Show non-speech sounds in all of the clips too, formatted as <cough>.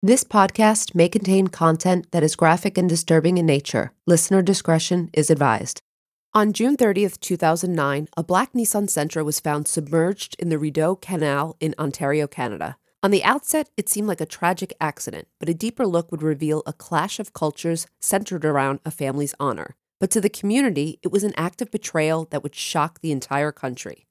This podcast may contain content that is graphic and disturbing in nature. Listener discretion is advised. On June 30th, 2009, a black Nissan Sentra was found submerged in the Rideau Canal in Ontario, Canada. On the outset, it seemed like a tragic accident, but a deeper look would reveal a clash of cultures centered around a family's honor. But to the community, it was an act of betrayal that would shock the entire country.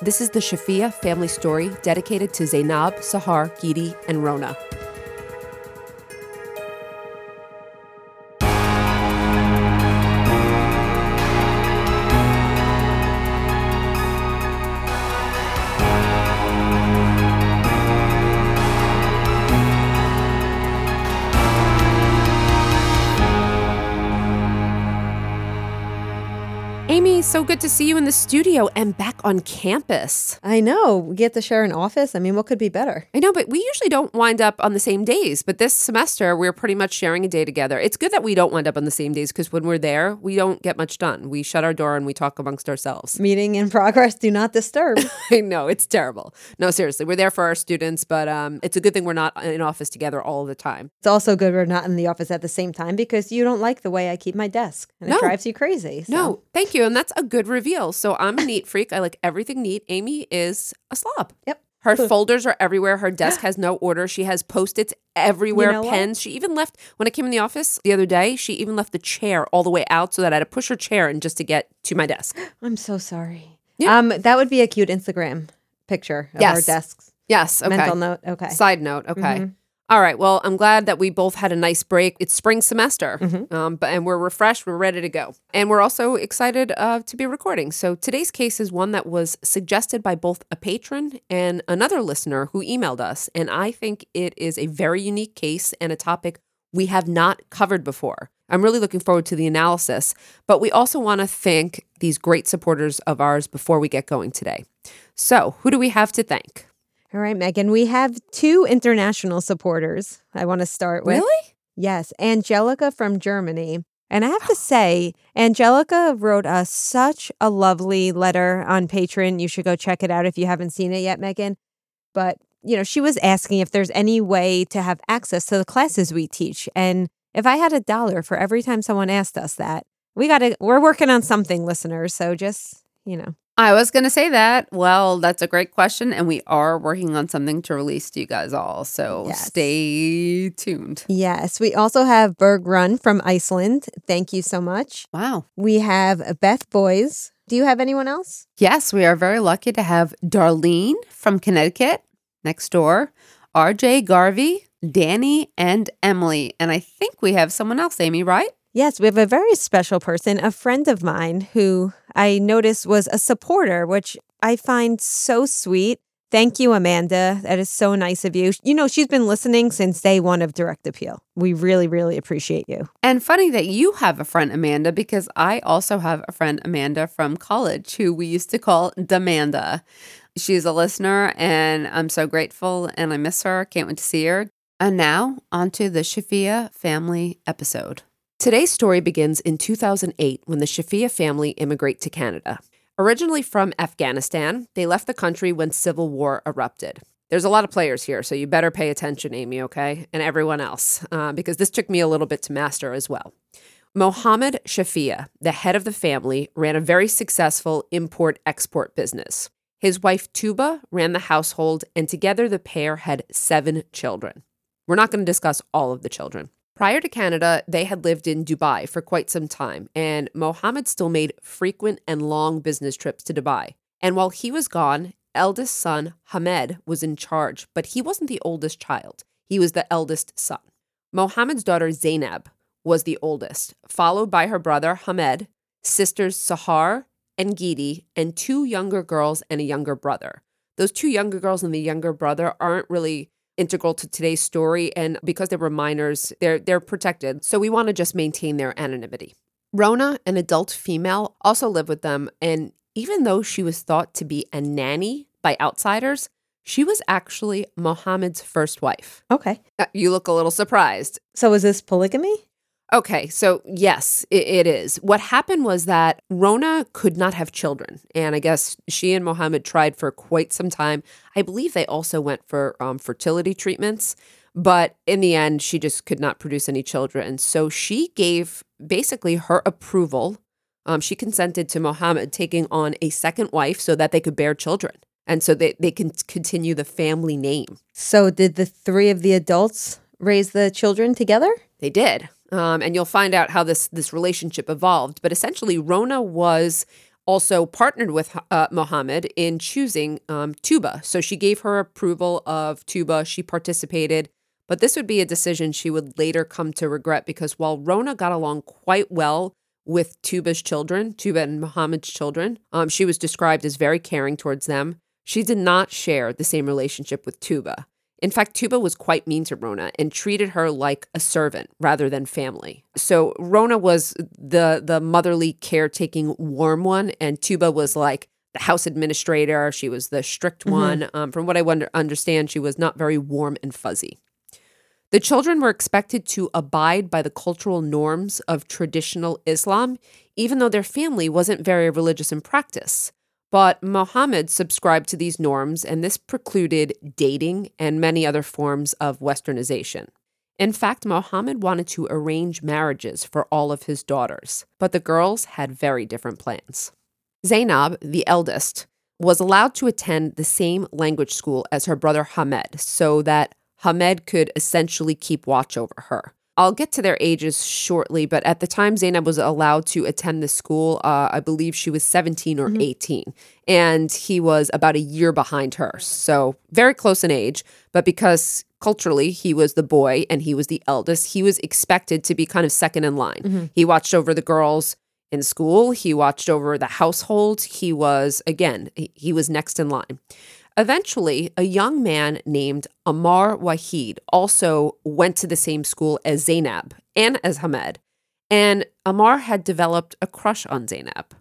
This is the Shafia family story dedicated to Zainab, Sahar, Geeti, and Rona. Amy, so good to see you in the studio and back on campus. I know. We get to share an office. I mean, what could be better? I know, but we usually don't wind up on the same days. But this semester, we're pretty much sharing a day together. It's good that we don't wind up on the same days because when we're there, we don't get much done. We shut our door and we talk amongst ourselves. Meeting in progress. Do not disturb. <laughs> I know, it's terrible. No, seriously, we're there for our students, but um, it's a good thing we're not in office together all the time. It's also good we're not in the office at the same time because you don't like the way I keep my desk and No. it drives you crazy. so- No, thank you. And that's a good reveal. So I'm a neat freak. I like everything neat. Amy is a slob. Yep. Her folders are everywhere. Her <gasps> desk has no order. She has post-its everywhere, know what? pens. She even left when I came in the office the other day, she even left the chair all the way out so that I had to push her chair in just to get to my desk. <gasps> I'm so sorry. Yeah. Um, that would be a cute Instagram picture of our Yes. desks. Yes. Okay. Mental note. Okay. Side note. Okay. Mhm. All right. Well, I'm glad that we both had a nice break. It's spring semester, Mm-hmm. um, but and we're refreshed. We're ready to go, and we're also excited uh, to be recording. So today's case is one that was suggested by both a patron and another listener who emailed us, and I think it is a very unique case and a topic we have not covered before. I'm really looking forward to the analysis, but we also want to thank these great supporters of ours before we get going today. So, who do we have to thank? All right, Megan. We have two international supporters. I want to start with. Really? Yes, Angelica from Germany. And I have to say, Angelica wrote us such a lovely letter on Patreon. You should go check it out if you haven't seen it yet, Megan. But, you know, she was asking if there's any way to have access to the classes we teach. And if I had a dollar for every time someone asked us that, we got to, we're working on something, listeners. So just, you know, I was going to say that. Well, that's a great question. And we are working on something to release to you guys all. So Yes. stay tuned. yes. We also have Bergrún from Iceland. Thank you so much. Wow. We have Beth Boys. Do you have anyone else? Yes, we are very lucky to have Darlene from Connecticut next door, RJ Garvey, Danny, and Emily. And I think we have someone else, Amy, right? Yes, we have a very special person, a friend of mine who I noticed was a supporter, which I find so sweet. Thank you, Amanda. That is so nice of you. You know, she's been listening since day one of Direct Appeal. We really, really appreciate you. And funny that you have a friend, Amanda, because I also have a friend, Amanda, from college who we used to call Demanda. She's a listener, and I'm so grateful and I miss her. Can't wait to see her. And now, on to the Shafia family episode. Today's story begins in 2008 when the Shafia family immigrate to Canada. Originally from Afghanistan, they left the country when civil war erupted. There's a lot of players here, so you better pay attention, Amy, okay? And everyone else, uh, because this took me a little bit to master as well. Mohammed Shafia, the head of the family, ran a very successful import export business. His wife Tuba ran the household, and together the pair had seven children. We're not going to discuss all of the children. Prior to Canada, they had lived in Dubai for quite some time, and Mohammed still made frequent and long business trips to Dubai. And while he was gone, eldest son Hamed was in charge, but he wasn't the oldest child. He was the eldest son. Mohammed's daughter Zainab was the oldest, followed by her brother Hamed, sisters Sahar and Geeti, and two younger girls and a younger brother. Those two younger girls and the younger brother aren't really integral to today's story and because they were minors they're they're protected so we want to just maintain their anonymity rona an adult female also lived with them and even though she was thought to be a nanny by outsiders she was actually mohammed's first wife Okay. Uh, you look a little surprised So is this polygamy? Okay, so yes, it, it is. What happened was that Rona could not have children. And I guess she and Mohammed tried for quite some time. I believe they also went for um, fertility treatments. But in the end, she just could not produce any children. So she gave basically her approval. Um, she consented to Mohammed taking on a second wife so that they could bear children. And so they, they can continue the family name. So did the three of the adults raise the children together? They did. Um, and you'll find out how this this relationship evolved. But essentially, Rona was also partnered with uh, Mohammed in choosing um, Tuba. So she gave her approval of Tuba. She participated. But this would be a decision she would later come to regret because while Rona got along quite well with Tuba's children, Tuba and Mohammed's children, um, she was described as very caring towards them. She did not share the same relationship with Tuba. In fact, Tuba was quite mean to Rona and treated her like a servant rather than family. So Rona was the the motherly, caretaking, warm one, and Tuba was like the house administrator. She was the strict one. Um, from what I wonder, understand, she was not very warm and fuzzy. The children were expected to abide by the cultural norms of traditional Islam, even though their family wasn't very religious in practice. But Mohammed subscribed to these norms, and this precluded dating and many other forms of westernization. In fact, Mohammed wanted to arrange marriages for all of his daughters, but the girls had very different plans. Zainab, the eldest, was allowed to attend the same language school as her brother Hamed so that Hamed could essentially keep watch over her. I'll get to their ages shortly, but at the time Zainab was allowed to attend the school, uh, I believe she was 17 or 18, and he was about a year behind her. So very close in age, but because culturally he was the boy and he was the eldest, he was expected to be kind of second in line. He watched over the girls in school, he watched over the household. He was, again, he, he was next in line. Eventually, a young man named Amar Wahid also went to the same school as Zainab and as Hamed. And Amar had developed a crush on Zainab.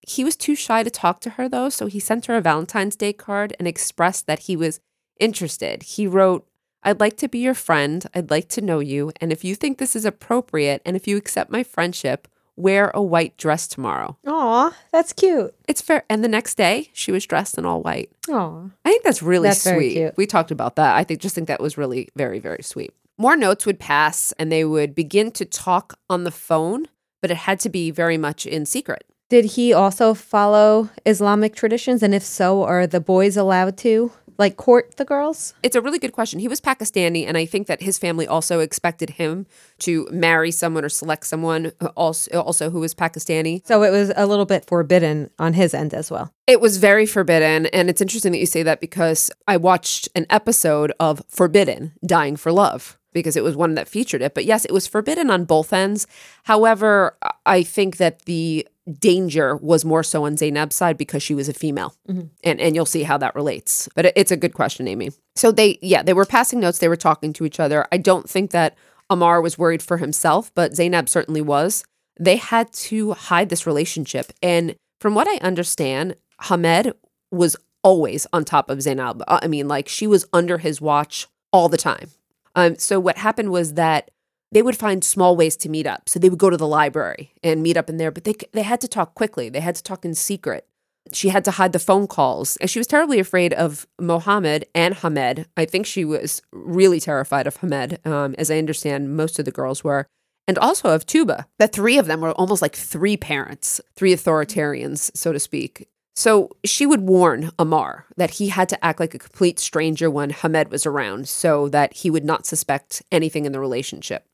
He was too shy to talk to her, though, so he sent her a Valentine's Day card and expressed that he was interested. He wrote, I'd like to be your friend. I'd like to know you. And if you think this is appropriate and if you accept my friendship, wear a white dress tomorrow. Aw, that's cute. It's fair. And the next day, she was dressed in all white. Aw. I think that's really That's sweet. We talked about that. I think just think that was really very very sweet. More notes would pass and they would begin to talk on the phone, but it had to be very much in secret. Did he also follow Islamic traditions? And if so, are the boys allowed to like court the girls? It's a really good question. He was Pakistani and I think that his family also expected him to marry someone or select someone also also who was Pakistani. So it was a little bit forbidden on his end as well. It was very forbidden. And it's interesting that you say that because I watched an episode of Forbidden Dying for Love. because it was one that featured it. But yes, it was forbidden on both ends. However, I think that the danger was more so on Zainab's side because she was a female. And and you'll see how that relates. But it- it's a good question, Amy. So they yeah, they were passing notes, they were talking to each other. I don't think that Amar was worried for himself, but Zainab certainly was. They had to hide this relationship. And from what I understand, Hamed was always on top of Zainab. Uh, I mean, like she was under his watch all the time. Um, so what happened was that they would find small ways to meet up. So they would go to the library and meet up in there, but they they had to talk quickly. They had to talk in secret. She had to hide the phone calls. And she was terribly afraid of Mohammed and Hamed. I think she was really terrified of Hamed, um, as I understand most of the girls were, and also of Tuba. The three of them were almost like three parents, three authoritarians, so to speak. So she would warn Amar that he had to act like a complete stranger when Hamed was around so that he would not suspect anything in the relationship.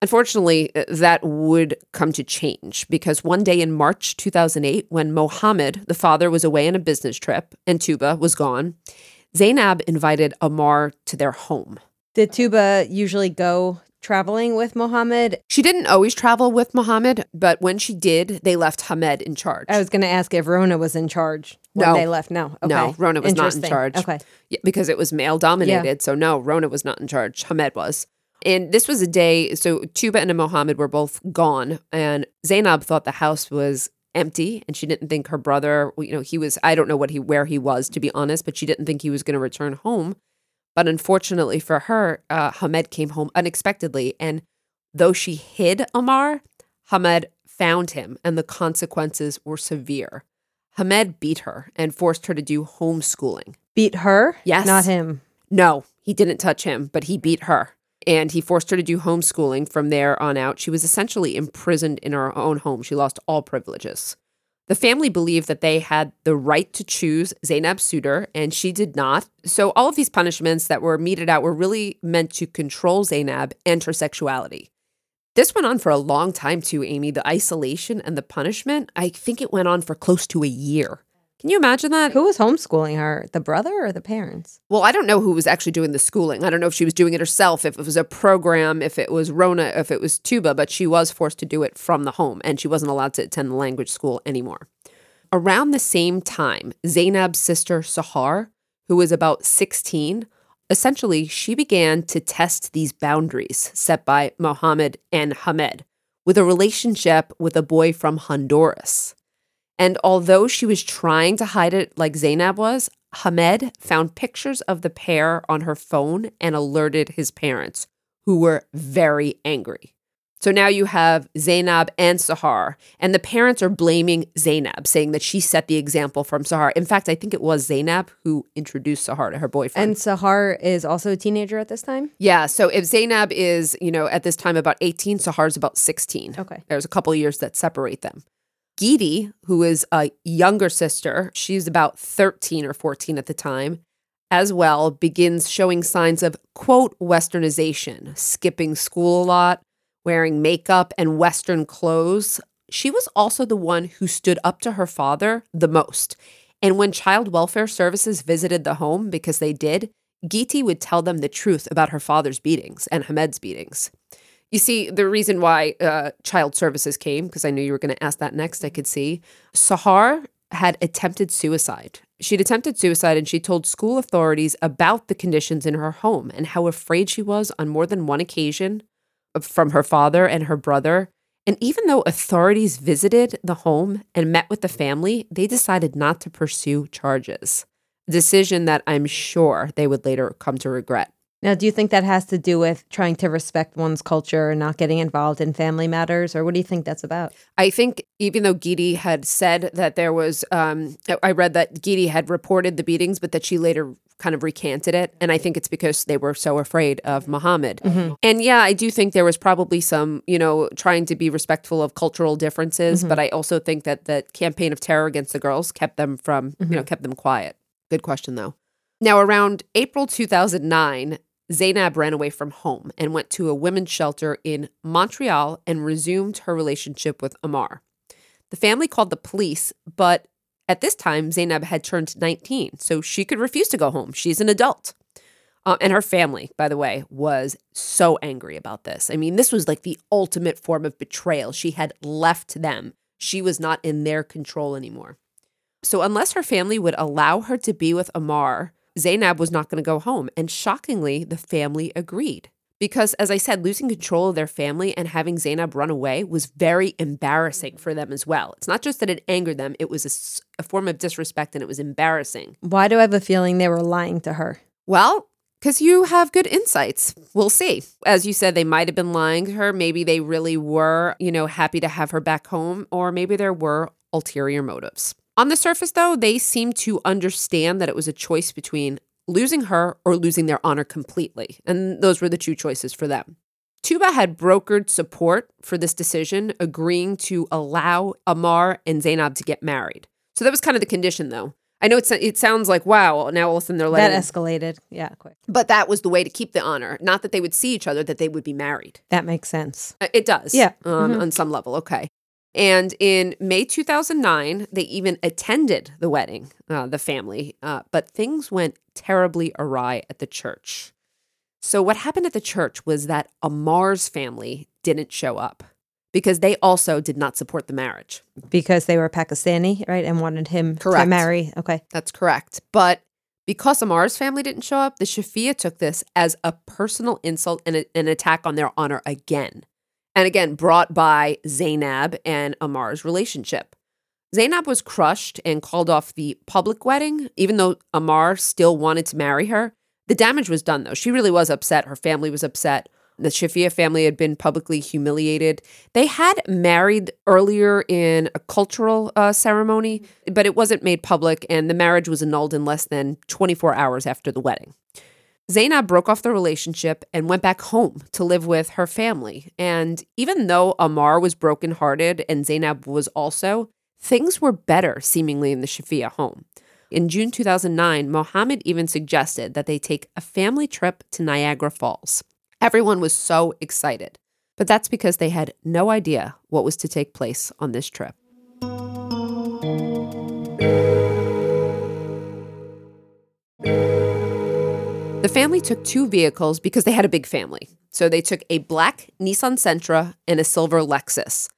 Unfortunately, uh, that would come to change because one day in March 2008, when Mohammed, the father, was away on a business trip and Tuba was gone, Zainab invited Amar to their home. Did Tuba usually go traveling with Mohammed? She didn't always travel with Mohammed, but when she did, they left Hamed in charge. I was going to ask if Rona was in charge when No. they left. No, okay. No, Rona was not in charge. Okay. Yeah, because it was male dominated. So no, Rona was not in charge. Hamed was. And this was a day, so Tuba and Mohammed were both gone. And Zainab thought the house was empty and she didn't think her brother, you know, he was, I don't know what he, where he was to be honest, but she didn't think he was going to return home. But unfortunately for her, uh, Hamed came home unexpectedly. And though she hid Amar, Hamed found him and the consequences were severe. Hamed beat her and forced her to do homeschooling. Beat her? Yes. Not him. No, he didn't touch him, but he beat her. And he forced her to do homeschooling from there on out. She was essentially imprisoned in her own home. She lost all privileges. The family believed that they had the right to choose Zainab's suitor, and she did not. So, all of these punishments that were meted out were really meant to control Zainab and her sexuality. This went on for a long time, too, Amy. The isolation and the punishment, I think it went on for close to a year. Can you imagine that? Who was homeschooling her? The brother or the parents? Well, I don't know who was actually doing the schooling. I don't know if she was doing it herself, if it was a program, if it was Rona, if it was Tuba, but she was forced to do it from the home and she wasn't allowed to attend the language school anymore. Around the same time, Zainab's sister Sahar, who was about 16, essentially she began to test these boundaries set by Mohammed and Hamed with a relationship with a boy from Honduras. And although she was trying to hide it like Zainab was, Hamed found pictures of the pair on her phone and alerted his parents, who were very angry. So now you have Zainab and Sahar, and the parents are blaming Zainab, saying that she set the example from Sahar. In fact, I think it was Zainab who introduced Sahar to her boyfriend. And Sahar is also a teenager at this time? yeah, so if Zainab is, you know, at this time about 18, Sahar's about 16. Okay. There's a couple of years that separate them. Geeti, who is a younger sister, she's about 13 or 14 at the time, as well begins showing signs of quote westernization, skipping school a lot, wearing makeup and western clothes. She was also the one who stood up to her father the most. And when child welfare services visited the home, because they did, Geeti would tell them the truth about her father's beatings and Hamed's beatings. You see, the reason why uh, child services came, because I knew you were going to ask that next, I could see. Sahar had attempted suicide. She'd attempted suicide and she told school authorities about the conditions in her home and how afraid she was on more than one occasion from her father and her brother. And even though authorities visited the home and met with the family, they decided not to pursue charges. A decision that I'm sure they would later come to regret. Now, do you think that has to do with trying to respect one's culture and not getting involved in family matters, or what do you think that's about? I think even though Geeti had said that there was, um, I read that Geeti had reported the beatings, but that she later kind of recanted it. And I think it's because they were so afraid of Muhammad. Mm-hmm. And yeah, I do think there was probably some, you know, trying to be respectful of cultural differences. But mm-hmm. I also think that the campaign of terror against the girls kept them from, you know, mm-hmm. kept them quiet. Good question, though. Now, around April 2009, Zainab ran away from home and went to a women's shelter in Montreal and resumed her relationship with Amar. The family called the police, but at this time, Zainab had turned 19, so she could refuse to go home. She's an adult. Uh, and her family, by the way, was so angry about this. I mean, this was like the ultimate form of betrayal. She had left them, she was not in their control anymore. So, unless her family would allow her to be with Amar, Zainab was not going to go home. And shockingly, the family agreed. Because, as I said, losing control of their family and having Zainab run away was very embarrassing for them as well. It's not just that it angered them, it was a, a form of disrespect and it was embarrassing. Why do I have a feeling they were lying to her? Well, because you have good insights. We'll see. As you said, they might have been lying to her. Maybe they really were, you know, happy to have her back home, or maybe there were ulterior motives. On the surface, though, they seem to understand that it was a choice between losing her or losing their honor completely. And those were the two choices for them. Tuba had brokered support for this decision, agreeing to allow Amar and Zainab to get married. So that was kind of the condition, though. I know it's, it sounds like, wow, now all of a sudden they're letting. That escalated. Yeah, quick. But that was the way to keep the honor. Not that they would see each other, that they would be married. That makes sense. Uh, It does. Yeah. Um, Mhm. On some level. Okay. And in May 2009, they even attended the wedding, uh, the family, uh, but things went terribly awry at the church. So, what happened at the church was that Amar's family didn't show up because they also did not support the marriage. Because they were Pakistani, right? And wanted him to marry. Okay. That's correct. But because Amar's family didn't show up, the Shafia took this as a personal insult and a- an attack on their honor again. And again, brought by Zainab and Amar's relationship. Zainab was crushed and called off the public wedding, even though Amar still wanted to marry her. The damage was done, though. She really was upset. Her family was upset. The Shafia family had been publicly humiliated. They had married earlier in a cultural uh, ceremony, but it wasn't made public, and the marriage was annulled in less than 24 hours after the wedding. Zainab broke off the relationship and went back home to live with her family. And even though Amar was brokenhearted and Zainab was also, things were better seemingly in the Shafia home. In June 2009, Mohammed even suggested that they take a family trip to Niagara Falls. Everyone was so excited, but that's because they had no idea what was to take place on this trip. The family took two vehicles because they had a big family. So they took a black Nissan Sentra and a silver Lexus.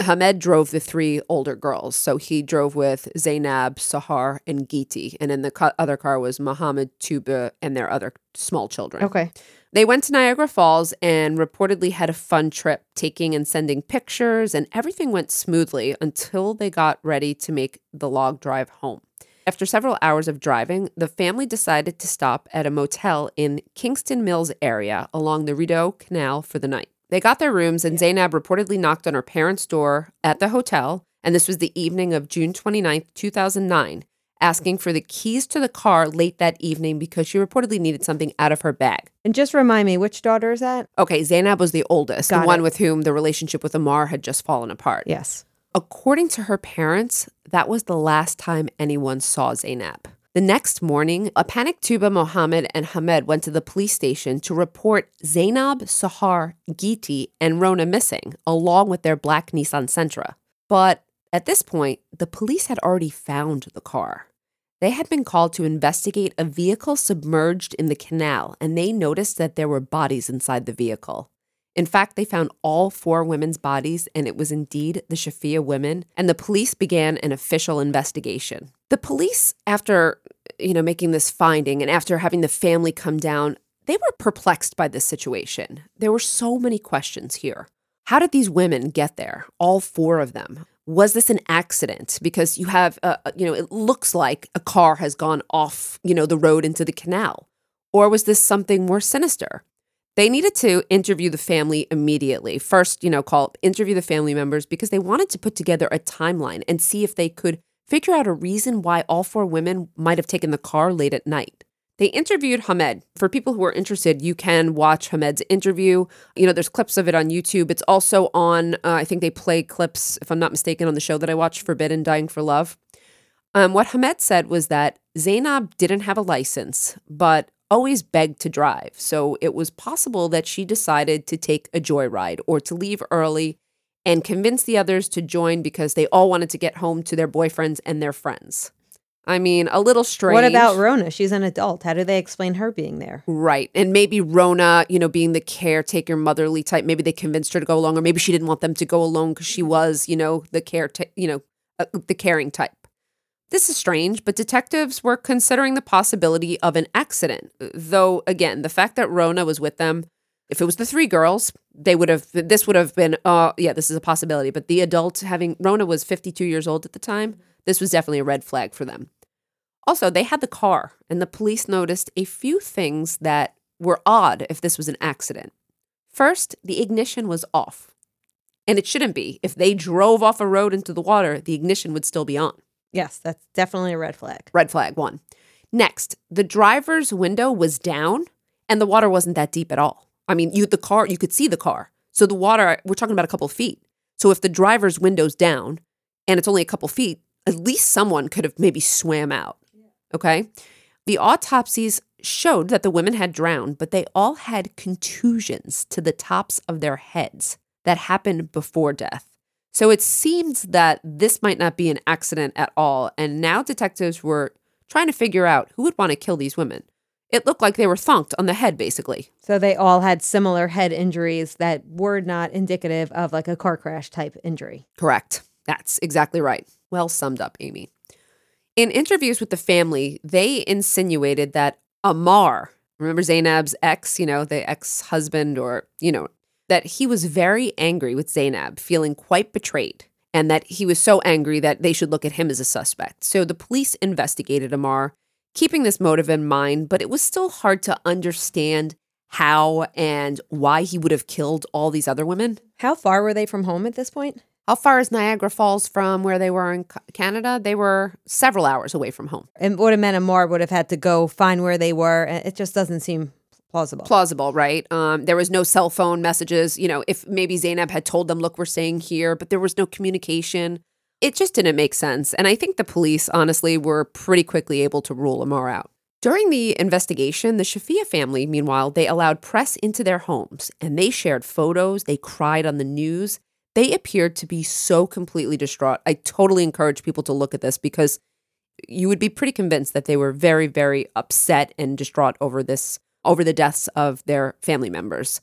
Hamed drove the three older girls. So he drove with Zainab, Sahar, and Geeti. And in the ca- other car was Mohammed, Tuba, and their other small children. Okay. They went to Niagara Falls and reportedly had a fun trip, taking and sending pictures, and everything went smoothly until they got ready to make the log drive home. After several hours of driving, the family decided to stop at a motel in Kingston Mills area along the Rideau Canal for the night. They got their rooms, and Zainab reportedly knocked on her parents' door at the hotel, and this was the evening of June 29, 2009, asking for the keys to the car late that evening because she reportedly needed something out of her bag. And just remind me, which daughter is that? Okay, Zainab was the oldest, Got the one it. with whom the relationship with Amar had just fallen apart. Yes. According to her parents, that was the last time anyone saw Zainab. The next morning, a panicked Tuba Mohammed and Hamed went to the police station to report Zainab, Sahar, Geeti, and Rona missing, along with their black Nissan Sentra. But at this point, the police had already found the car. They had been called to investigate a vehicle submerged in the canal, and they noticed that there were bodies inside the vehicle. In fact, they found all four women's bodies, and it was indeed the Shafia women, and the police began an official investigation. The police, after you know making this finding and after having the family come down, they were perplexed by this situation. There were so many questions here. How did these women get there? All four of them. Was this an accident? Because you have, uh, you know, it looks like a car has gone off, you know, the road into the canal. Or was this something more sinister? They needed to interview the family immediately. First, you know, call interview the family members because they wanted to put together a timeline and see if they could figure out a reason why all four women might have taken the car late at night. They interviewed Hamed. For people who are interested, you can watch Hamed's interview. You know, there's clips of it on YouTube. It's also on, uh, I think they play clips, if I'm not mistaken, on the show that I watched, Forbidden Dying for Love. Um, what Hamed said was that Zainab didn't have a license, but always begged to drive. So it was possible that she decided to take a joyride or to leave early and convince the others to join because they all wanted to get home to their boyfriends and their friends. I mean, a little strange. What about Rona? She's an adult. How do they explain her being there? Right. And maybe Rona, you know, being the caretaker, motherly type, maybe they convinced her to go along, or maybe she didn't want them to go alone because she was, you know, the care, you know, uh, the caring type. This is strange, but detectives were considering the possibility of an accident. Though, again, the fact that Rona was with them, if it was the three girls, they would have, this would have been, uh, yeah, this is a possibility. But the adult having, Rona was 52 years old at the time, this was definitely a red flag for them. Also, they had the car, and the police noticed a few things that were odd if this was an accident. First, the ignition was off. And it shouldn't be. If they drove off a road into the water, the ignition would still be on. Yes, that's definitely a red flag. Red flag one. Next, the driver's window was down and the water wasn't that deep at all. I mean, you the car, you could see the car. So the water, we're talking about a couple feet. So if the driver's window's down and it's only a couple feet, at least someone could have maybe swam out. Okay. The autopsies showed that the women had drowned, but they all had contusions to the tops of their heads that happened before death. So it seems that this might not be an accident at all. And now detectives were trying to figure out who would want to kill these women. It looked like they were thunked on the head, basically. So they all had similar head injuries that were not indicative of like a car crash type injury. Correct. That's exactly right. Well summed up, Amy. In interviews with the family, they insinuated that Amar, remember Zainab's ex, you know, the ex husband, or, you know, that he was very angry with Zainab, feeling quite betrayed, and that he was so angry that they should look at him as a suspect. So the police investigated Amar, keeping this motive in mind, but it was still hard to understand how and why he would have killed all these other women. How far were they from home at this point? How far is Niagara Falls from where they were in Canada? They were several hours away from home. And would have meant Amar would have had to go find where they were. It just doesn't seem plausible. Plausible, right? Um, there was no cell phone messages. You know, if maybe Zainab had told them, look, we're staying here, but there was no communication. It just didn't make sense. And I think the police, honestly, were pretty quickly able to rule Amar out. During the investigation, the Shafia family, meanwhile, they allowed press into their homes and they shared photos, they cried on the news, they appeared to be so completely distraught. I totally encourage people to look at this because you would be pretty convinced that they were very, very upset and distraught over this, over the deaths of their family members.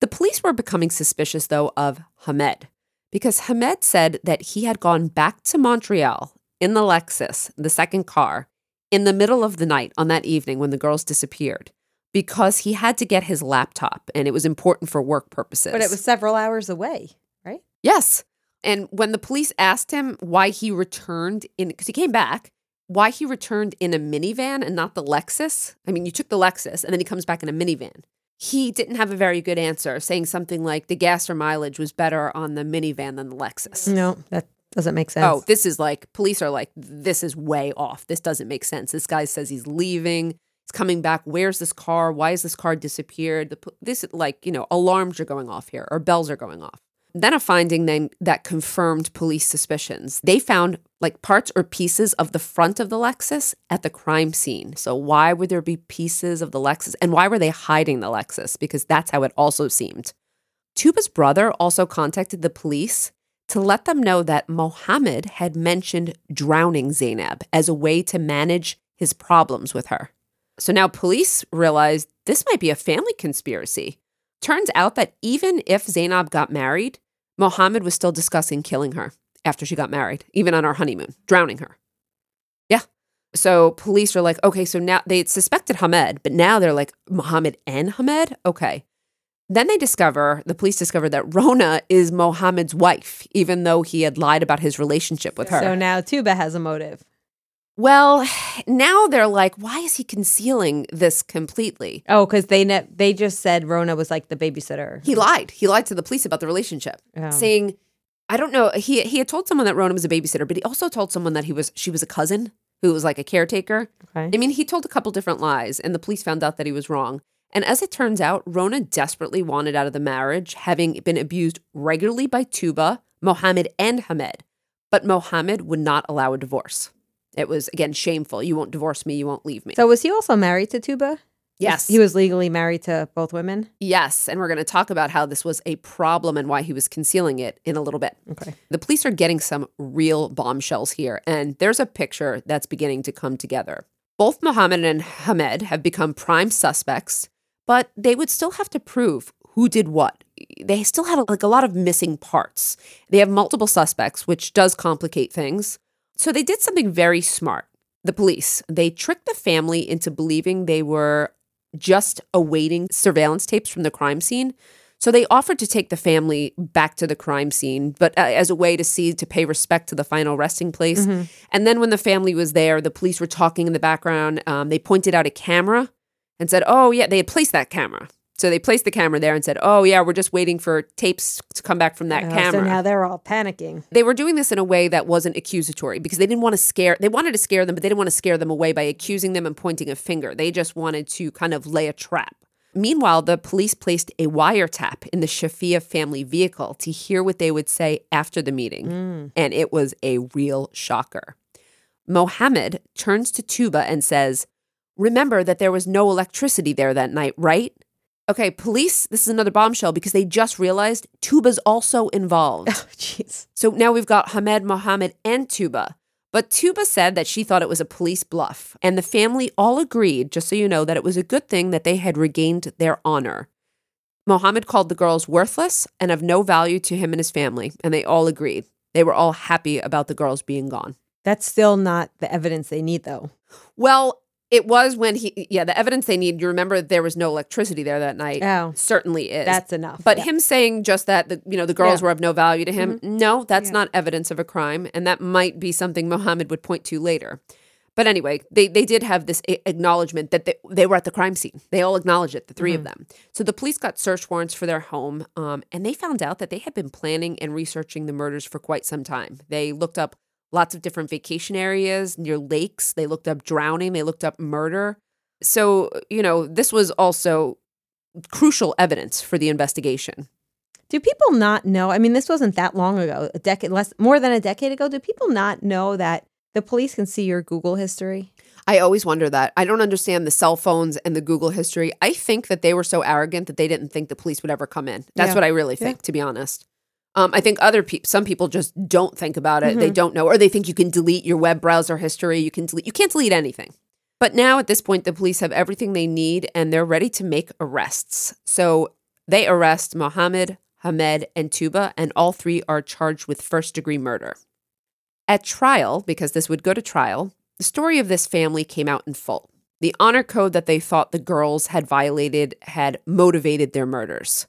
The police were becoming suspicious, though, of Hamed because Hamed said that he had gone back to Montreal in the Lexus, the second car, in the middle of the night on that evening when the girls disappeared because he had to get his laptop and it was important for work purposes. But it was several hours away. Right? Yes. And when the police asked him why he returned in, because he came back, why he returned in a minivan and not the Lexus. I mean, you took the Lexus and then he comes back in a minivan. He didn't have a very good answer, saying something like the gas or mileage was better on the minivan than the Lexus. No, that doesn't make sense. Oh, this is like, police are like, this is way off. This doesn't make sense. This guy says he's leaving. He's coming back. Where's this car? Why is this car disappeared? The, this, like, you know, alarms are going off here or bells are going off. Then a finding then that confirmed police suspicions. They found like parts or pieces of the front of the Lexus at the crime scene. So why would there be pieces of the Lexus and why were they hiding the Lexus? Because that's how it also seemed. Tuba's brother also contacted the police to let them know that Mohammed had mentioned drowning Zainab as a way to manage his problems with her. So now police realized this might be a family conspiracy. Turns out that even if Zainab got married, Mohammed was still discussing killing her after she got married, even on our honeymoon, drowning her. Yeah. So police are like, okay, so now they suspected Hamed, but now they're like, Mohammed and Hamed? Okay. Then they discover, the police discover that Rona is Mohammed's wife, even though he had lied about his relationship with her. So now Tuba has a motive. Well, <sighs> now they're like, why is he concealing this completely? Oh, because they ne- they just said Rona was like the babysitter. He lied. He lied to the police about the relationship, Oh. saying, I don't know. He he had told someone that Rona was a babysitter, but he also told someone that he was she was a cousin who was like a caretaker. Okay. I mean, he told a couple different lies, and the police found out that he was wrong. And as it turns out, Rona desperately wanted out of the marriage, having been abused regularly by Tuba, Mohammed, and Hamed. But Mohammed would not allow a divorce. It was, again, shameful. You won't divorce me, you won't leave me. So was he also married to Tuba? Yes. He was legally married to both women. Yes, and we're going to talk about how this was a problem and why he was concealing it in a little bit. Okay. The police are getting some real bombshells here, and there's a picture that's beginning to come together. Both Mohammed and Hamed have become prime suspects, but they would still have to prove who did what. They still had like a lot of missing parts. They have multiple suspects, which does complicate things. So they did something very smart. The police, they tricked the family into believing they were just awaiting surveillance tapes from the crime scene. So they offered to take the family back to the crime scene, but uh, as a way to see to pay respect to the final resting place. And then when the family was there, the police were talking in the background. Um, they pointed out a camera and said, "Oh yeah, they had placed that camera." So they placed the camera there and said, "Oh yeah, we're just waiting for tapes to come back from that Uh, camera." So now they're all panicking. they were doing this in a way that wasn't accusatory because they didn't want to scare they wanted to scare them but they didn't want to scare them away by accusing them and pointing a finger. They just wanted to kind of lay a trap. Meanwhile the police placed a wiretap in the shafia family vehicle to hear what they would say after the meeting and it was a real shocker. Mohammed turns to tuba and says remember that there was no electricity there that night right okay police this is another bombshell because they just realized tuba's also involved <laughs> Oh, jeez. so now we've got Hamed Mohammed and Tuba. But Tuba said that she thought it was a police bluff, and the family all agreed, just so you know, that it was a good thing that they had regained their honor. Mohammed called the girls worthless and of no value to him and his family, and they all agreed. They were all happy about the girls being gone. That's still not the evidence they need, though. Well, it was when he, yeah, the evidence they need. You remember there was no electricity there that night. Oh. certainly is. That's enough. But Yeah. him saying just that, the, you know, the girls Yeah. were of no value to him, no, that's Yeah. not evidence of a crime. And that might be something Mohammed would point to later. But anyway, they, they did have this a- acknowledgement that they, they were at the crime scene. They all acknowledged it, the 3 of them. So the police got search warrants for their home, um, and they found out that they had been planning and researching the murders for quite some time. They looked up lots of different vacation areas near lakes. They looked up drowning. They looked up murder. So, you know, this was also crucial evidence for the investigation. Do people not know? I mean, this wasn't that long ago, a decade less, more than a decade ago. Do people not know that the police can see your Google history? I always wonder that. I don't understand the cell phones and the Google history. I think that they were so arrogant that they didn't think the police would ever come in. That's Yeah. what I really think, to be honest. Um, I think other people, some people just don't think about it. Mm-hmm. They don't know, or they think you can delete your web browser history. You can delete. You can't delete anything. But now at this point, the police have everything they need, and they're ready to make arrests. So they arrest Mohammed, Hamed, and Tuba, and all three are charged with first degree murder. At trial, because this would go to trial, the story of this family came out in full. The honor code that they thought the girls had violated had motivated their murders.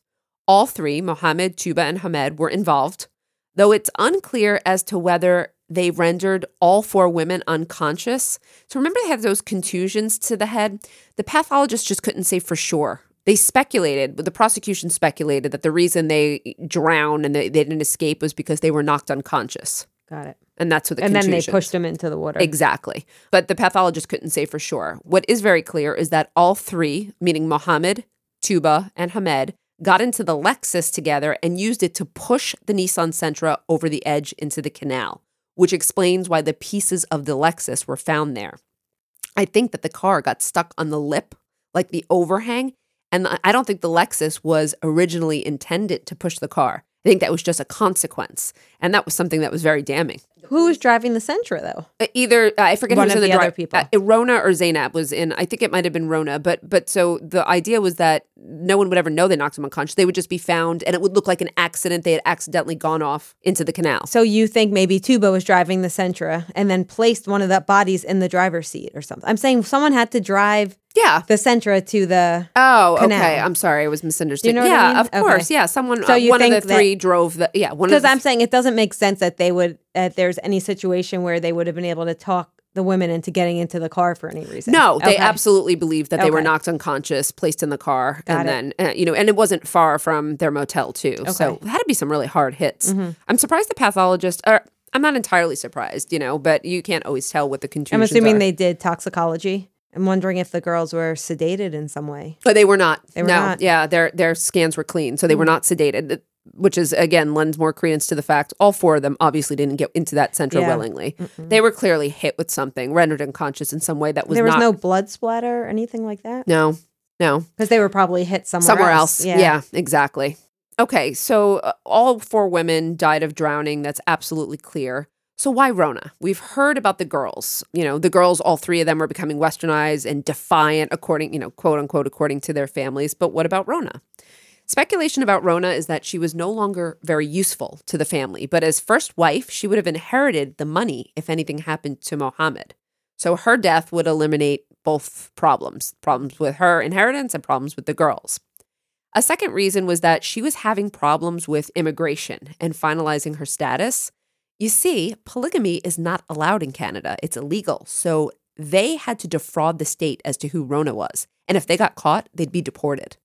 All three, Mohammed, Tuba, and Hamed, were involved, though it's unclear as to whether they rendered all four women unconscious. So remember, they had those contusions to the head? The pathologist just couldn't say for sure. They speculated, the prosecution speculated that the reason they drowned and they, they didn't escape was because they were knocked unconscious. Got it. And that's what the and then they pushed them into the water. Exactly. But the pathologist couldn't say for sure. What is very clear is that all three, meaning Mohammed, Tuba, and Hamed, got into the Lexus together and used it to push the Nissan Sentra over the edge into the canal, which explains why the pieces of the Lexus were found there. I think that the car got stuck on the lip, like the overhang, and I don't think the Lexus was originally intended to push the car. I think that was just a consequence. And that was something that was very damning. Who was driving the Sentra though? Uh, either uh, I forget One who was of in the, the other people. Uh, Rona or Zainab was in. I think it might have been Rona, but but so the idea was that no one would ever know they knocked him unconscious. They would just be found, and it would look like an accident. They had accidentally gone off into the canal. So you think maybe Tuba was driving the Sentra and then placed one of the bodies in the driver's seat or something? I'm saying someone had to drive Yeah. the Sentra to the. Oh, Canal. okay. I'm sorry, I was misunderstanding. know what yeah, I mean? of course. Okay. Yeah, someone. So uh, you one of the think that- three drove the. Yeah, one of Because. I'm saying it doesn't make sense that they would, that there's any situation where they would have been able to talk the women into getting into the car for any reason. No, they Okay. absolutely believed that they were knocked unconscious, placed in the car, Got and it. then uh, you know, and it wasn't far from their motel too. So Okay. Mm-hmm. it had to be some really hard hits. I'm surprised the pathologist. Or I'm not entirely surprised, you know, but you can't always tell what the I'm assuming are. they did toxicology. I'm wondering if the girls were sedated in some way. But they were not. They were no, not. Yeah, their their scans were clean, so they were not sedated. Which is again lends more credence to the fact all four of them obviously didn't get into that Sentra Yeah. willingly. They were clearly hit with something, rendered unconscious in some way that was there was not. no blood splatter or anything like that. no, No. Because they were probably hit somewhere, somewhere else. Yeah. Yeah. exactly. Okay, so uh, all four women died of drowning. That's absolutely clear. So why Rona? We've heard about the girls. You know, the girls, all three of them were becoming westernized and defiant, according, you know, quote unquote, according to their families. But what about Rona? Speculation about Rona is that she was no longer very useful to the family, but as first wife, she would have inherited the money if anything happened to Mohammed. So her death would eliminate both problems problems with her inheritance and problems with the girls. A second reason was that she was having problems with immigration and finalizing her status. You see, polygamy is not allowed in Canada, it's illegal. So they had to defraud the state as to who Rona was. And if they got caught, they'd be deported.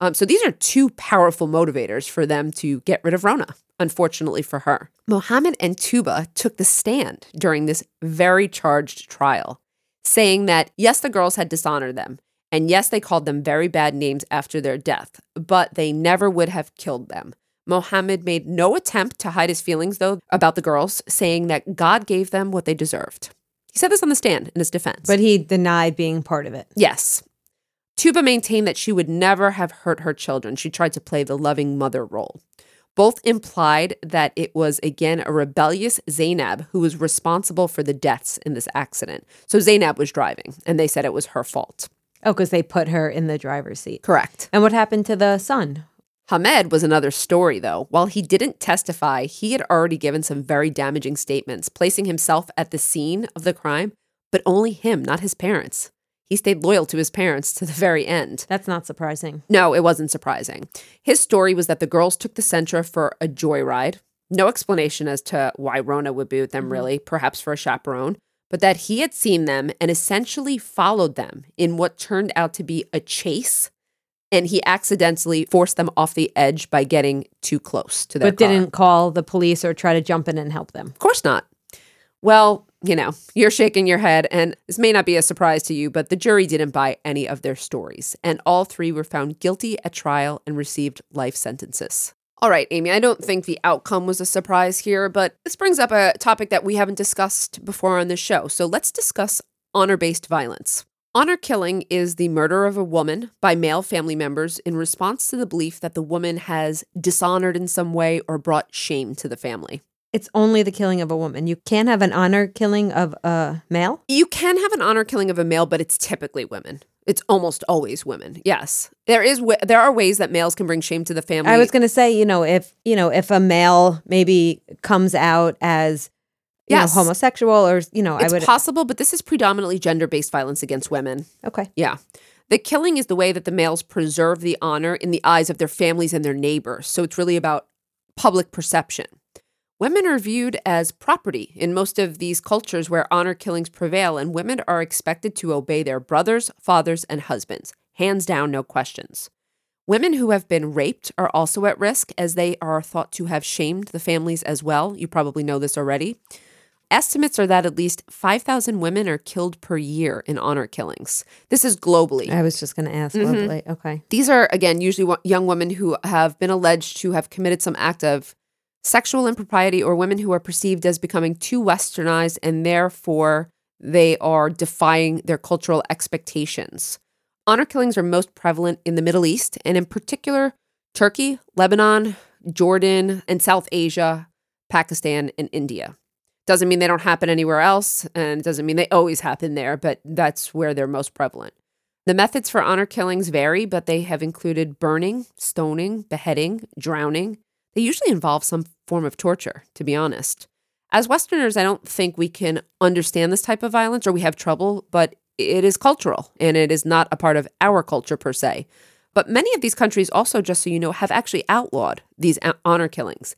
Um, so these are two powerful motivators for them to get rid of Rona, unfortunately for her. Mohammed and Tuba took the stand during this very charged trial, saying that yes, the girls had dishonored them, and yes, they called them very bad names after their death, but they never would have killed them. Mohammed made no attempt to hide his feelings, though, about the girls, saying that God gave them what they deserved. He said this on the stand in his defense. But he denied being part of it. Yes. Tuba maintained that she would never have hurt her children. She tried to play the loving mother role. Both implied that it was again a rebellious Zainab who was responsible for the deaths in this accident. So Zainab was driving, and they said it was her fault. Oh, because they put her in the driver's seat. Correct. And what happened to the son? Hamed was another story, though. While he didn't testify, he had already given some very damaging statements, placing himself at the scene of the crime, but only him, not his parents. He stayed loyal to his parents to the very end. That's not surprising. No, it wasn't surprising. His story was that the girls took the Sentra for a joyride. No explanation as to why Rona would be with them, mm-hmm. really, perhaps for a chaperone, but that he had seen them and essentially followed them in what turned out to be a chase. And he accidentally forced them off the edge by getting too close to their But car. didn't call the police or try to jump in and help them. Of course not. Well, you know, you're shaking your head, and this may not be a surprise to you, but the jury didn't buy any of their stories, and all three were found guilty at trial and received life sentences. All right, Amy, I don't think the outcome was a surprise here, but this brings up a topic that we haven't discussed before on this show. So let's discuss honor based violence. Honor killing is the murder of a woman by male family members in response to the belief that the woman has dishonored in some way or brought shame to the family. It's only the killing of a woman. You can't have an honor killing of a male. You can have an honor killing of a male, but it's typically women. It's almost always women. Yes, there is. wa- There are ways that males can bring shame to the family. I was going to say, you know, if you know, if a male maybe comes out as you Yes. know homosexual or you know, It's I would possible, but this is predominantly gender-based violence against women. okay. Yeah. The killing is the way that the males preserve the honor in the eyes of their families and their neighbors. So it's really about public perception. Women are viewed as property in most of these cultures where honor killings prevail, and women are expected to obey their brothers, fathers, and husbands. Hands down, no questions. Women who have been raped are also at risk as they are thought to have shamed the families as well. You probably know this already. Estimates are that at least 5,000 women are killed per year in honor killings. This is globally. I was just going to ask. Mhm. Lovely. Okay. These are, again, usually young women who have been alleged to have committed some act of sexual impropriety or women who are perceived as becoming too westernized and therefore they are defying their cultural expectations. Honor killings are most prevalent in the Middle East and, in particular, Turkey, Lebanon, Jordan, and South Asia, Pakistan, and India. Doesn't mean they don't happen anywhere else, and doesn't mean they always happen there, but that's where they're most prevalent. The methods for honor killings vary, but they have included burning, stoning, beheading, drowning. They usually involve some form of torture, to be honest. As Westerners, I don't think we can understand this type of violence or we have trouble, but it is cultural and it is not a part of our culture per se. But many of these countries also, just so you know, have actually outlawed these honor killings.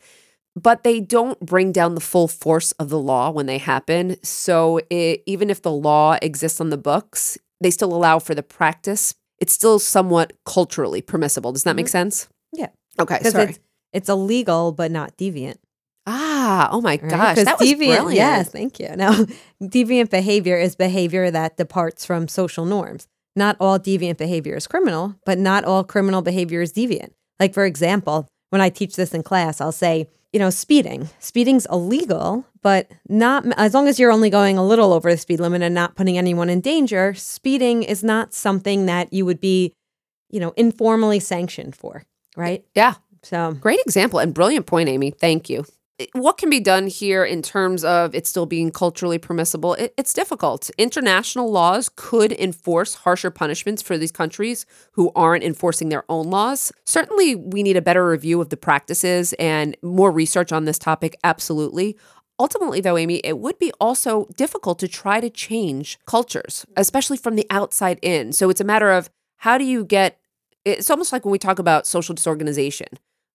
But they don't bring down the full force of the law when they happen. So it, even if the law exists on the books, they still allow for the practice. It's still somewhat culturally permissible. Does that make mm-hmm. sense? Yeah. Okay, sorry. It's illegal but not deviant. ah, oh my right? gosh, that was deviant. brilliant. Yes, thank you. Now, <laughs> deviant behavior is behavior that departs from social norms. Not all deviant behavior is criminal, but not all criminal behavior is deviant. Like for example, when I teach this in class, I'll say, you know, speeding. Speeding's illegal, but not as long as you're only going a little over the speed limit and not putting anyone in danger. Speeding is not something that you would be you know, informally sanctioned for, right? Yeah. So Great example and brilliant point, Amy. Thank you. What can be done here in terms of it still being culturally permissible? It, it's difficult. International laws could enforce harsher punishments for these countries who aren't enforcing their own laws. Certainly, we need a better review of the practices and more research on this topic, absolutely. Ultimately, though, Amy, it would be also difficult to try to change cultures, especially from the outside in. So it's a matter of how do you get it's almost like when we talk about social disorganization.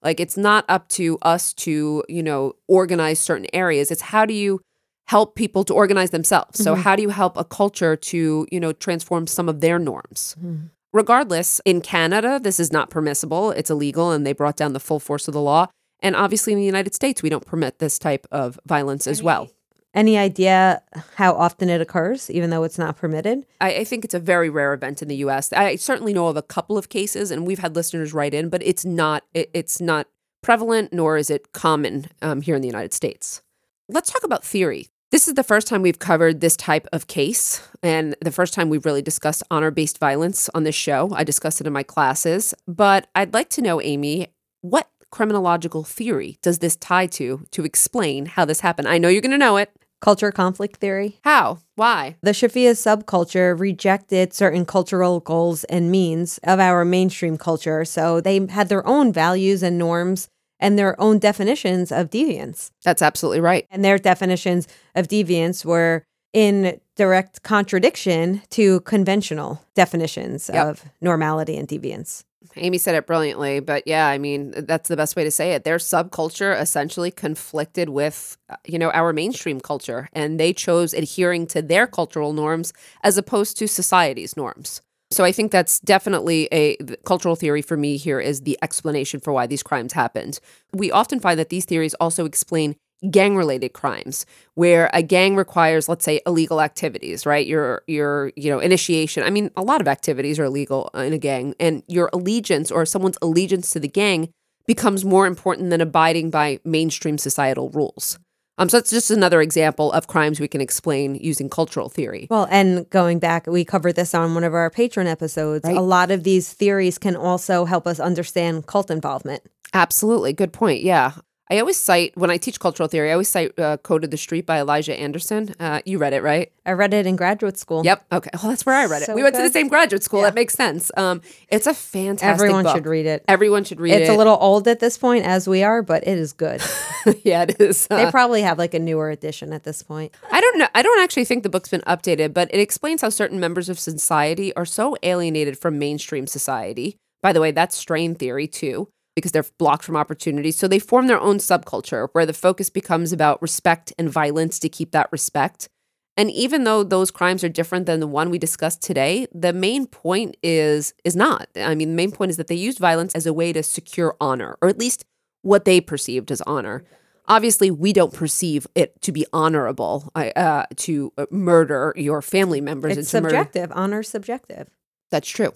Like it's not up to us to, you know, organize certain areas. It's how do you help people to organize themselves? So mm-hmm. how do you help a culture to, you know, transform some of their norms? Mm-hmm. Regardless, in Canada, this is not permissible. It's illegal and they brought down the full force of the law. And obviously in the United States, we don't permit this type of violence as well. Any idea how often it occurs, even though it's not permitted? I, I think it's a very rare event in the U.S. I certainly know of a couple of cases, and we've had listeners write in, but it's not it, it's not prevalent nor is it common um, here in the United States. Let's talk about theory. This is the first time we've covered this type of case, and the first time we've really discussed honor based violence on this show. I discussed it in my classes, but I'd like to know, Amy, what criminological theory does this tie to to explain how this happened? I know you're going to know it. Culture conflict theory. How? Why? The Shafia subculture rejected certain cultural goals and means of our mainstream culture. So they had their own values and norms and their own definitions of deviance. That's absolutely right. And their definitions of deviance were in direct contradiction to conventional definitions Yep. of normality and deviance. Amy said it brilliantly, but yeah, I mean, that's the best way to say it. Their subculture essentially conflicted with, uh, you know, our mainstream culture, and they chose adhering to their cultural norms as opposed to society's norms. So I think that's definitely a cultural theory for me here is the explanation for why these crimes happened. We often find that these theories also explain gang related crimes where a gang requires let's say illegal activities right your your you know initiation i mean a lot of activities are illegal in a gang and your allegiance or someone's allegiance to the gang becomes more important than abiding by mainstream societal rules um, so that's just another example of crimes we can explain using cultural theory Well, and going back, we covered this on one of our patron episodes. Right. A lot of these theories can also help us understand cult involvement. Absolutely. Good point. Yeah. I always cite, when I teach cultural theory, I always cite uh, Code of the Street by Elijah Anderson. Uh, you read it, right? I read it in graduate school. Yep. Okay. Well, that's where I read it. So we went to the same graduate school. Yeah. That makes sense. Um, it's a fantastic Everyone book. should read it. Everyone should read it's it. It's a little old at this point, as we are, but it is good. <laughs> yeah, it is. they Uh, probably have like a newer edition at this point. I don't know. I don't actually think the book's been updated, but it explains how certain members of society are so alienated from mainstream society. By the way, that's strain theory too, because they're blocked from opportunities. So they form their own subculture where the focus becomes about respect and violence to keep that respect. And even though those crimes are different than the one we discussed today, the main point is is not. I mean, the main point is that they used violence as a way to secure honor, or at least what they perceived as honor. Obviously, we don't perceive it to be honorable uh, to murder your family members. It's murder- subjective. Honor subjective. that's true.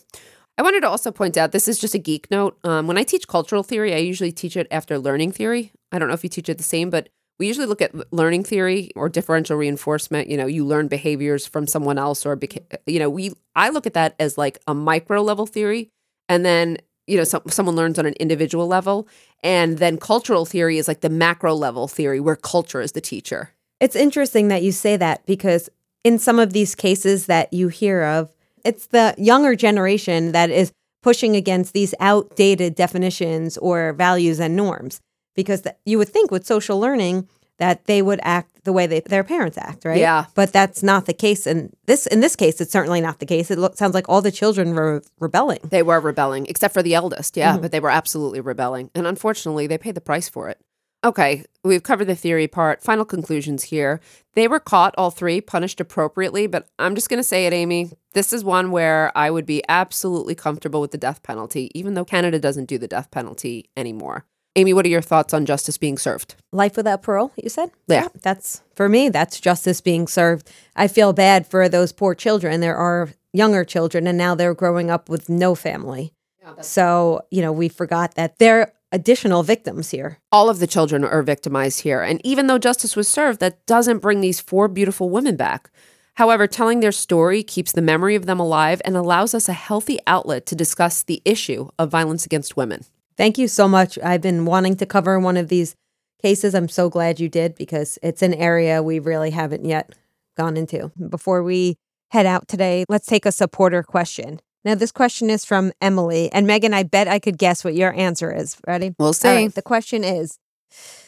I wanted to also point out this is just a geek note. Um, when I teach cultural theory, I usually teach it after learning theory. I don't know if you teach it the same, but we usually look at learning theory or differential reinforcement. You know, you learn behaviors from someone else, or you know, we I look at that as like a micro level theory, and then you know, some, someone learns on an individual level, and then cultural theory is like the macro level theory where culture is the teacher. It's interesting that you say that because in some of these cases that you hear of, it's the younger generation that is pushing against these outdated definitions or values and norms. Because th- you would think with social learning that they would act the way they, their parents act, right? Yeah. But that's not the case. And this, in this case, it's certainly not the case. It lo- sounds like all the children were rebelling. They were rebelling, except for the eldest, yeah, mm-hmm. but they were absolutely rebelling. And unfortunately, they paid the price for it. Okay, we've covered the theory part. Final conclusions here. They were caught, all three, punished appropriately, but I'm just going to say it, Amy. This is one where I would be absolutely comfortable with the death penalty, even though Canada doesn't do the death penalty anymore. Amy, what are your thoughts on justice being served? Life without parole, you said? Yeah. That's for me, that's justice being served. I feel bad for those poor children. There are younger children and now they're growing up with no family. so, you know, we forgot that they're additional victims here. All of the children are victimized here. And even though justice was served, that doesn't bring these four beautiful women back. However, telling their story keeps the memory of them alive and allows us a healthy outlet to discuss the issue of violence against women. Thank you so much. I've been wanting to cover one of these cases. I'm so glad you did because it's an area we really haven't yet gone into. Before we head out today, let's take a supporter question. Now, this question is from Emily. And Meghan, I bet I could guess what your answer is. Ready? We'll see. right, the question is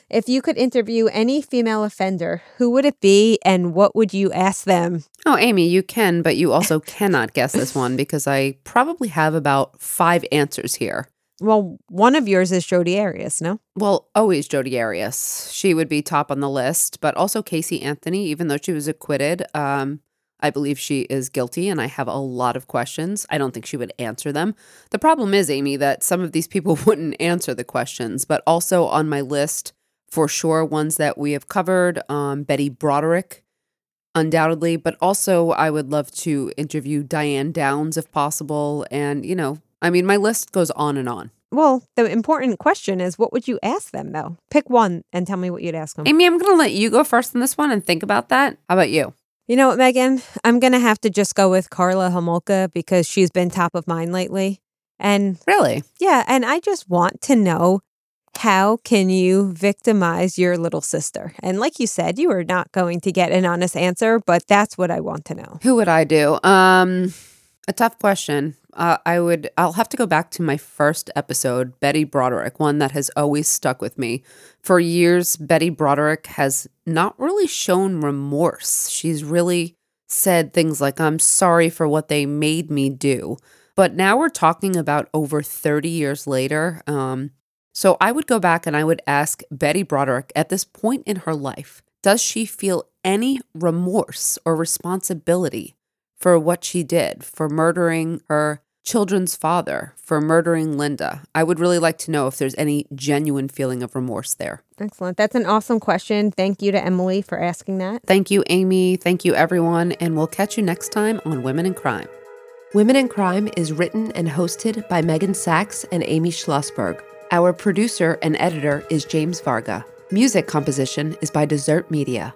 If you could interview any female offender, who would it be and what would you ask them? Oh, Amy, you can, but you also cannot guess this one <laughs> because I probably have about five answers here. Well, one of yours is Jodi Arias, no? Well, always Jodi Arias. She would be top on the list, but also Casey Anthony, even though she was acquitted. Um, I believe she is guilty, and I have a lot of questions. I don't think she would answer them. The problem is, Amy, that some of these people <laughs> wouldn't answer the questions, but also on my list, for sure, ones that we have covered um, Betty Broderick, undoubtedly, but also I would love to interview Diane Downs if possible. And, you know, I mean, my list goes on and on. Well, the important question is what would you ask them, though? Pick one and tell me what you'd ask them. Amy, I'm going to let you go first on this one and think about that. How about you? You know what, Meghan? I'm going to have to just go with Karla Homolka because she's been top of mind lately. And Really? yeah, and I just want to know how can you victimize your little sister? And like you said, you are not going to get an honest answer, but that's what I want to know. Who would I do? Um, a tough question. Uh, I would. I'll have to go back to my first episode, Betty Broderick, one that has always stuck with me. For years, Betty Broderick has not really shown remorse. She's really said things like, "I'm sorry for what they made me do." But now we're talking about over 30 years later. Um, so I would go back and I would ask Betty Broderick at this point in her life, does she feel any remorse or responsibility for what she did, for murdering her children's father, for murdering Linda? I would really like to know if there's any genuine feeling of remorse there. Excellent. That's an awesome question. Thank you to Emily for asking that. Thank you, Amy. Thank you, everyone. And we'll catch you next time on Women in Crime. Women in Crime is written and hosted by Meghan Sacks and Amy Shlosberg. Our producer and editor is James Varga. Music composition is by Desert Media.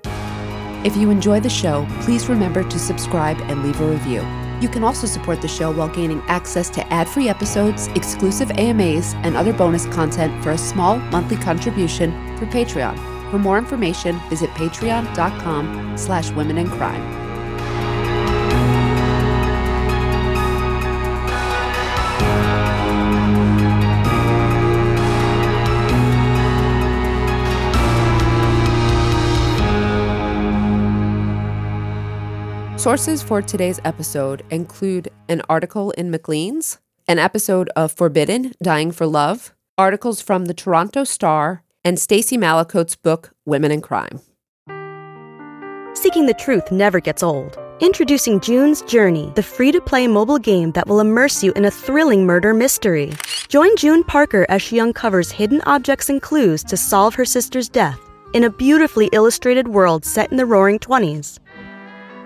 If you enjoy the show, please remember to subscribe and leave a review. You can also support the show while gaining access to ad-free episodes, exclusive AMAs, and other bonus content for a small monthly contribution through Patreon. For more information, visit patreon.com slash women in crime. Sources for today's episode include an article in Maclean's, an episode of Forbidden Dying for Love, articles from the Toronto Star, and Stacey Malakote's book Women in Crime. Seeking the truth never gets old. Introducing June's Journey, the free to play mobile game that will immerse you in a thrilling murder mystery. Join June Parker as she uncovers hidden objects and clues to solve her sister's death in a beautifully illustrated world set in the roaring 20s.